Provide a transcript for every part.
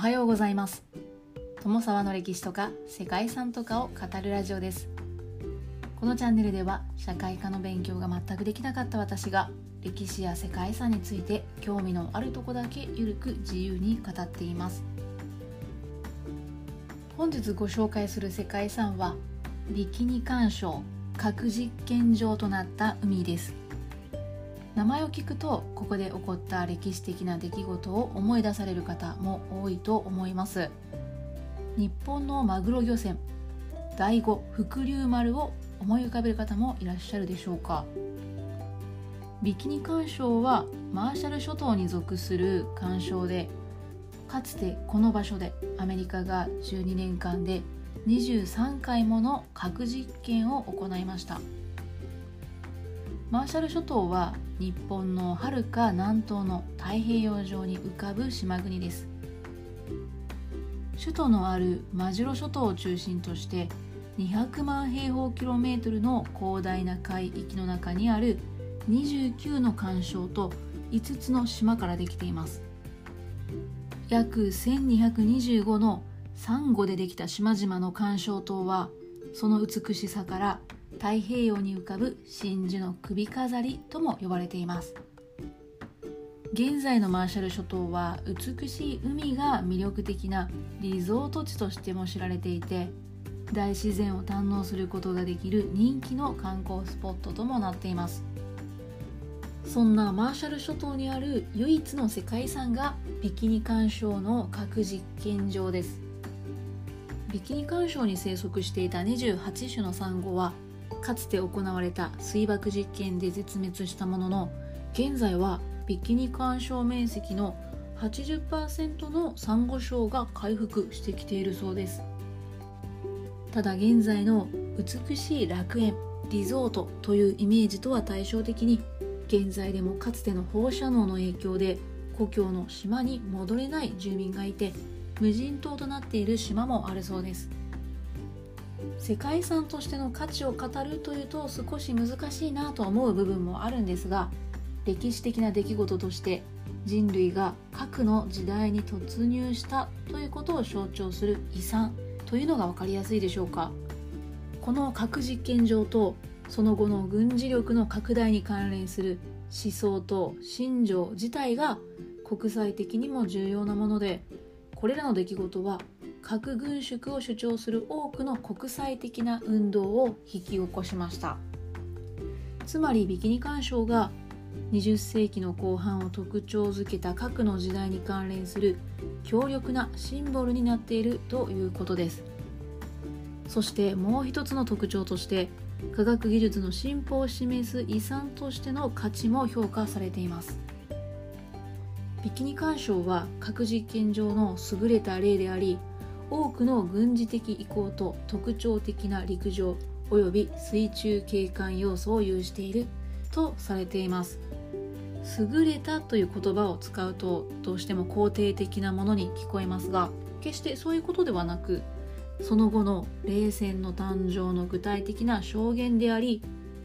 おはようございます。友沢の歴史とか世界遺産とかを語るラジオです。このチャンネルでは社会科の勉強が全くできなかった私が歴史や世界遺産について興味のあるとこだけゆるく自由に語っています。本日ご紹介する世界遺産はビキニ干渉核実験場となった海です。名前を聞くとここで起こった歴史的な出来事を思い出される方も多いと思います。日本のマグロ漁船第五福竜丸を思い浮かべる方もいらっしゃるでしょうか。ビキニ干渉はマーシャル諸島に属する干渉でかつてこの場所でアメリカが12年間で23回もの核実験を行いました。マーシャル諸島は日本のはるか南東の太平洋上に浮かぶ島国です。首都のあるマジロ諸島を中心として200万平方キロメートルの広大な海域の中にある29の干渉と5つの島からできています。約1225のサンゴでできた島々の干渉島はその美しさから太平洋に浮かぶ真珠の首飾りとも呼ばれています。現在のマーシャル諸島は美しい海が魅力的なリゾート地としても知られていて大自然を堪能することができる人気の観光スポットともなっています。そんなマーシャル諸島にある唯一の世界遺産がビキニ干渉の核実験場です。ビキニ干渉に生息していた28種のサンゴはかつて行われた水爆実験で絶滅したものの現在はビキニ干渉面積の80%のサンゴ礁が回復してきているそうです。ただ現在の美しい楽園リゾートというイメージとは対照的に現在でもかつての放射能の影響で故郷の島に戻れない住民がいて無人島となっている島もあるそうです。世界遺産としての価値を語るというと少し難しいなと思う部分もあるんですが歴史的な出来事として人類が核の時代に突入したということを象徴する遺産というのが分かりやすいでしょうか。この核実験場とその後の軍事力の拡大に関連する思想と信条自体が国際的にも重要なものでこれらの出来事は核軍縮を主張する多くの国際的な運動を引き起こしました。つまりビキニ干渉が20世紀の後半を特徴づけた核の時代に関連する強力なシンボルになっているということです。そしてもう一つの特徴として科学技術の進歩を示す遺産としての価値も評価されています。ビキニ干渉は核実験場の優れた例であり多くの軍事的意向と特徴的な陸上及び水中景観要素を有しているとされています。優れたという言葉を使うとどうしても肯定的なものに聞こえますが決してそういうことではなくその後の冷戦の誕生の具体的な証言であり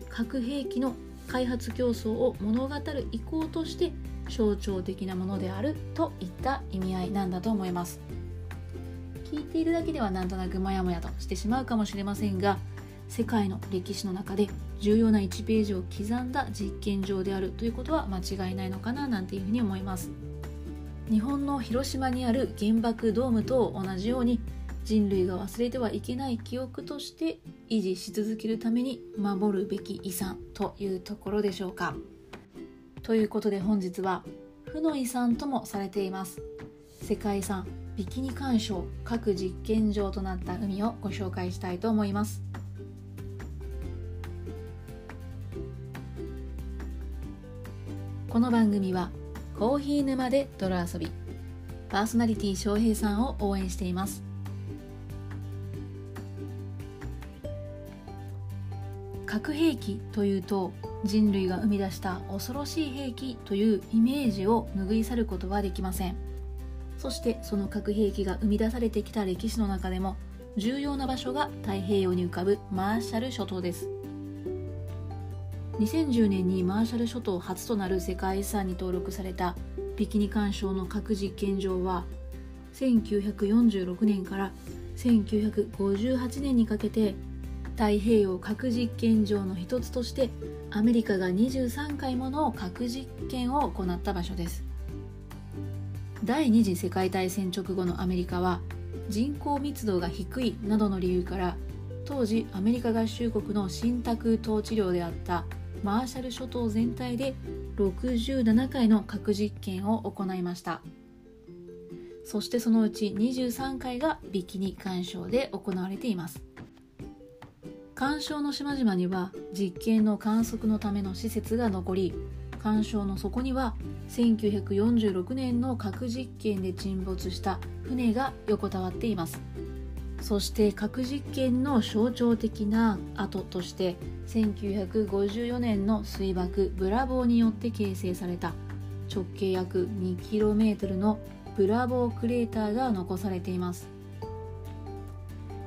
核兵器の開発競争を物語る意向として象徴的なものであるといった意味合いなんだと思います。聞いているだけではなんとなくモヤモヤとしてしまうかもしれませんが世界の歴史の中で重要な1ページを刻んだ実験場であるということは間違いないのかななんていうふうに思います。日本の広島にある原爆ドームと同じように人類が忘れてはいけない記憶として維持し続けるために守るべき遺産というところでしょうか。ということで本日は負の遺産ともされています。世界遺産ビキニ干渉各実験場となった海をご紹介したいと思います。この番組はコーヒー沼で泥遊びパーソナリティ翔平さんを応援しています。核兵器というと人類が生み出した恐ろしい兵器というイメージを拭い去ることはできません。そしてその核兵器が生み出されてきた歴史の中でも重要な場所が太平洋に浮かぶマーシャル諸島です。2010年にマーシャル諸島初となる世界遺産に登録されたビキニ干渉の核実験場は1946年から1958年にかけて太平洋核実験場の一つとしてアメリカが23回もの核実験を行った場所です。第二次世界大戦直後のアメリカは人口密度が低いなどの理由から当時アメリカ合衆国の信託統治領であったマーシャル諸島全体で67回の核実験を行いました。そしてそのうち23回がビキニ干渉で行われています。干渉の島々には実験の観測のための施設が残り干渉の底には1946年の核実験で沈没した船が横たわっています。そして核実験の象徴的な跡として1954年の水爆ブラボーによって形成された直径約 2km のブラボークレーターが残されています。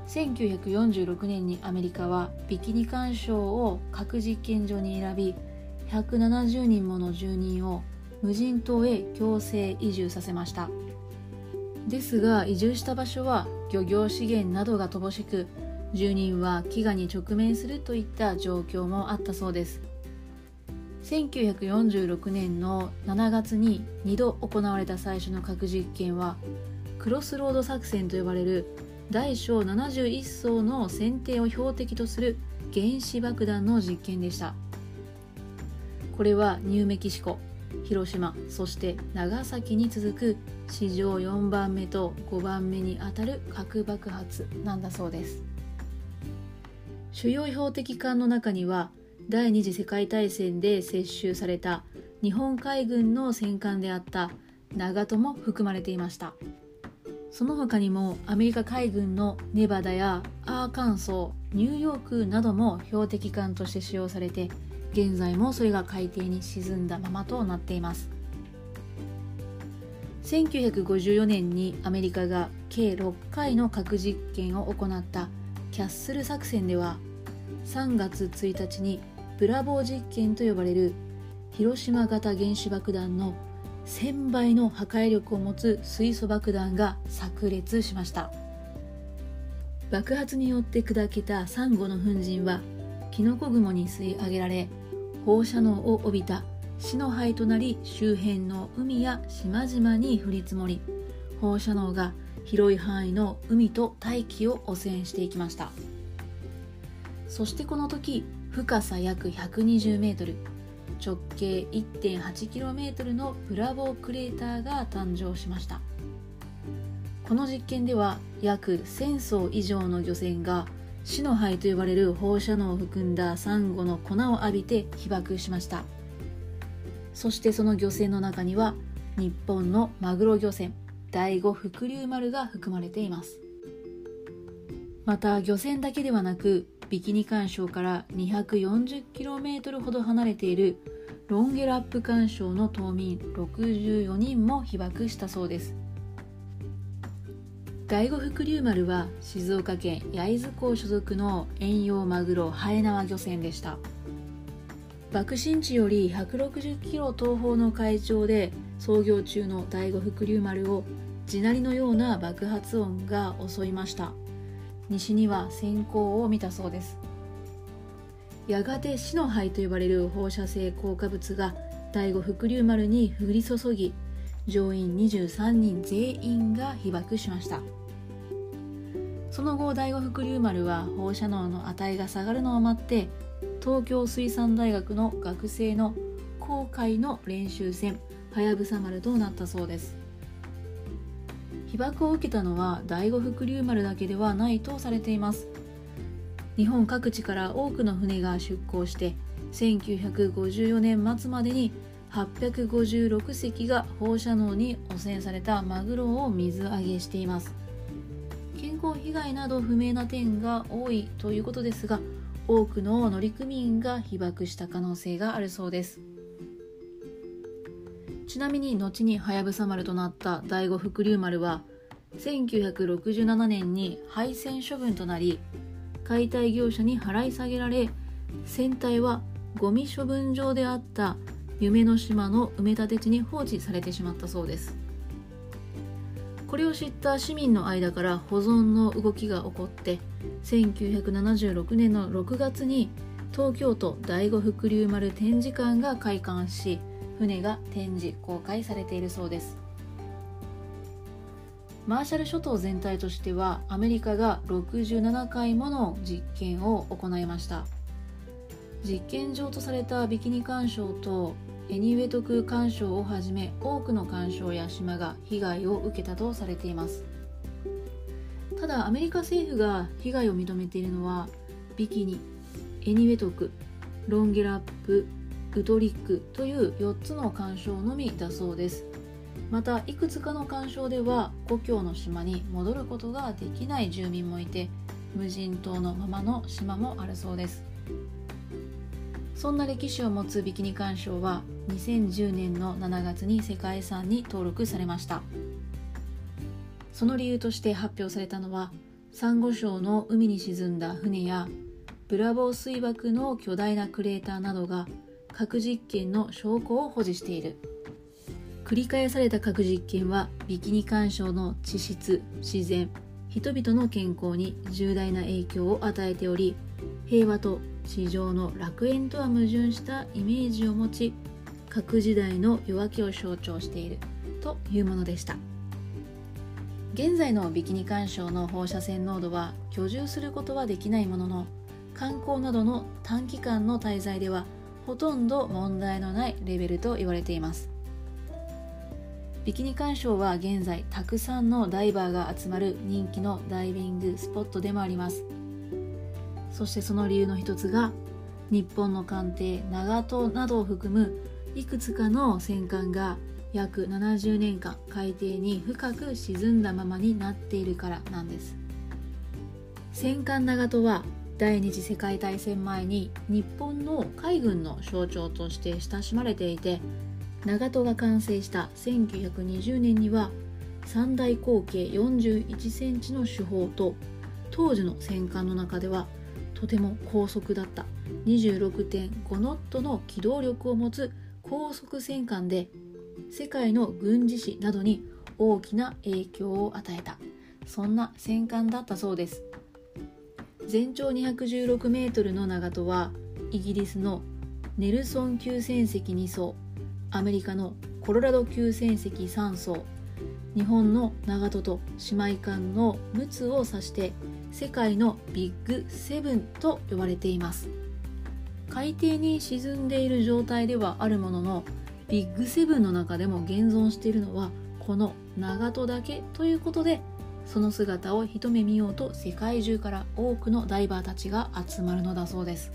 1946年にアメリカはビキニ干渉を核実験場に選び170人もの住人を無人島へ強制移住させました。ですが移住した場所は漁業資源などが乏しく住人は飢餓に直面するといった状況もあったそうです。1946年の7月に2度行われた最初の核実験はクロスロード作戦と呼ばれる大小71層の船底を標的とする原子爆弾の実験でした。これはニューメキシコ広島そして長崎に続く史上4番目と5番目にあたる核爆発なんだそうです。主要標的艦の中には第二次世界大戦で接収された日本海軍の戦艦であった長門も含まれていました。その他にもアメリカ海軍のネバダやアーカンソーニューヨークなども標的艦として使用されて現在もそれが海底に沈んだままとなっています。1954年にアメリカが計6回の核実験を行ったキャッスル作戦では3月1日にブラボー実験と呼ばれる広島型原子爆弾の1000倍の破壊力を持つ水素爆弾が炸裂しました。爆発によって砕けたサンゴの粉塵はキノコ雲に吸い上げられ放射能を帯びた死の灰となり周辺の海や島々に降り積もり放射能が広い範囲の海と大気を汚染していきました。そしてこの時深さ約120メートル。直径 1.8km のブラボークレーターが誕生しました。この実験では約1000艘以上の漁船が死の灰と呼ばれる放射能を含んだサンゴの粉を浴びて被爆しました。そしてその漁船の中には日本のマグロ漁船第五福竜丸が含まれています。また漁船だけではなくビキニ干渉から 240km ほど離れているロンゲラップ干渉の島民64人も被爆したそうです。第五福竜丸は静岡県焼津港所属の遠洋マグロハエ縄漁船でした。爆心地より160キロ東方の海上で操業中の第五福竜丸を地鳴りのような爆発音が襲いました。西には閃光を見たそうです。やがて死の灰と呼ばれる放射性硬化物が第五福竜丸に降り注ぎ乗員23人全員が被爆しました。その後第五福竜丸は放射能の値が下がるのを待って東京水産大学の学生の航海の練習船はやぶさ丸となったそうです。被爆を受けたのは第五福竜丸だけではないとされています。日本各地から多くの船が出港して1954年末までに856隻が放射能に汚染されたマグロを水揚げしています。健康被害など不明な点が多いということですが多くの乗組員が被爆した可能性があるそうです。ちなみに後にはやぶさ丸となった第五福竜丸は1967年に廃船処分となり解体業者に払い下げられ船体はゴミ処分場であった夢の島の埋め立て地に放置されてしまったそうです。これを知った市民の間から保存の動きが起こって1976年の6月に東京都第五福竜丸展示館が開館し船が展示公開されているそうです。マーシャル諸島全体としてはアメリカが67回もの実験を行いました。実験場とされたビキニ干渉とエニウェトク干渉をはじめ多くの干渉や島が被害を受けたとされています。ただアメリカ政府が被害を認めているのはビキニエニウェトクロンゲラップウトリックという4つの干渉のみだそうです。またいくつかの干渉では故郷の島に戻ることができない住民もいて無人島のままの島もあるそうです。そんな歴史を持つビキニ干渉は2010年の7月に世界遺産に登録されました。その理由として発表されたのはサンゴ礁の海に沈んだ船やブラボー水爆の巨大なクレーターなどが核実験の証拠を保持している。繰り返された核実験はビキニ干渉の地質自然人々の健康に重大な影響を与えており平和と地上の楽園とは矛盾したイメージを持ち核時代の夜明けを象徴しているというものでした。現在のビキニ干渉の放射線濃度は居住することはできないものの観光などの短期間の滞在ではほとんど問題のないレベルと言われています。ビキニ干渉は現在たくさんのダイバーが集まる人気のダイビングスポットでもあります。そしてその理由の一つが日本の艦艇長門などを含むいくつかの戦艦が約70年間海底に深く沈んだままになっているからなんです。戦艦長門は第二次世界大戦前に日本の海軍の象徴として親しまれていて長門が完成した1920年には三大口径41センチの主砲と当時の戦艦の中ではとても高速だった。26.5ノットの機動力を持つ高速戦艦で世界の軍事史などに大きな影響を与えた。そんな戦艦だったそうです。全長216メートルの長門はイギリスのネルソン級船籍2艘アメリカのコロラド級船籍3艘日本の長門と姉妹艦の陸奥を指して世界のビッグセブンと呼ばれています。海底に沈んでいる状態ではあるもののビッグセブンの中でも現存しているのはこの長門だけということでその姿を一目見ようと世界中から多くのダイバーたちが集まるのだそうです。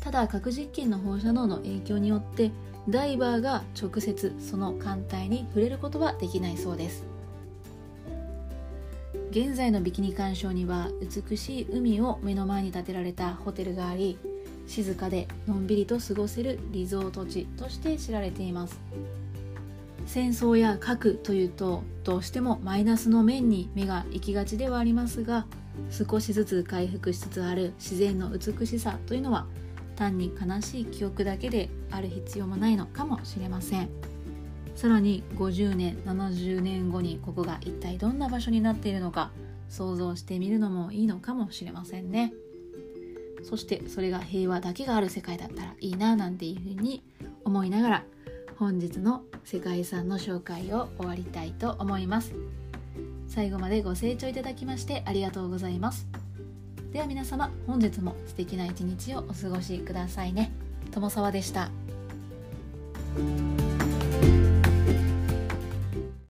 ただ核実験の放射能の影響によってダイバーが直接その艦隊に触れることはできないそうです。現在のビキニ干渉には美しい海を目の前に建てられたホテルがあり静かでのんびりと過ごせるリゾート地として知られています。戦争や核というとどうしてもマイナスの面に目が行きがちではありますが少しずつ回復しつつある自然の美しさというのは単に悲しい記憶だけである必要もないのかもしれません。さらに50年70年後にここが一体どんな場所になっているのか想像してみるのもいいのかもしれませんね。そしてそれが平和だけがある世界だったらいいななんていうふうに思いながら本日の世界遺産の紹介を終わりたいと思います。最後までご清聴いただきましてありがとうございます。では皆様本日も素敵な一日をお過ごしくださいね。友沢でした。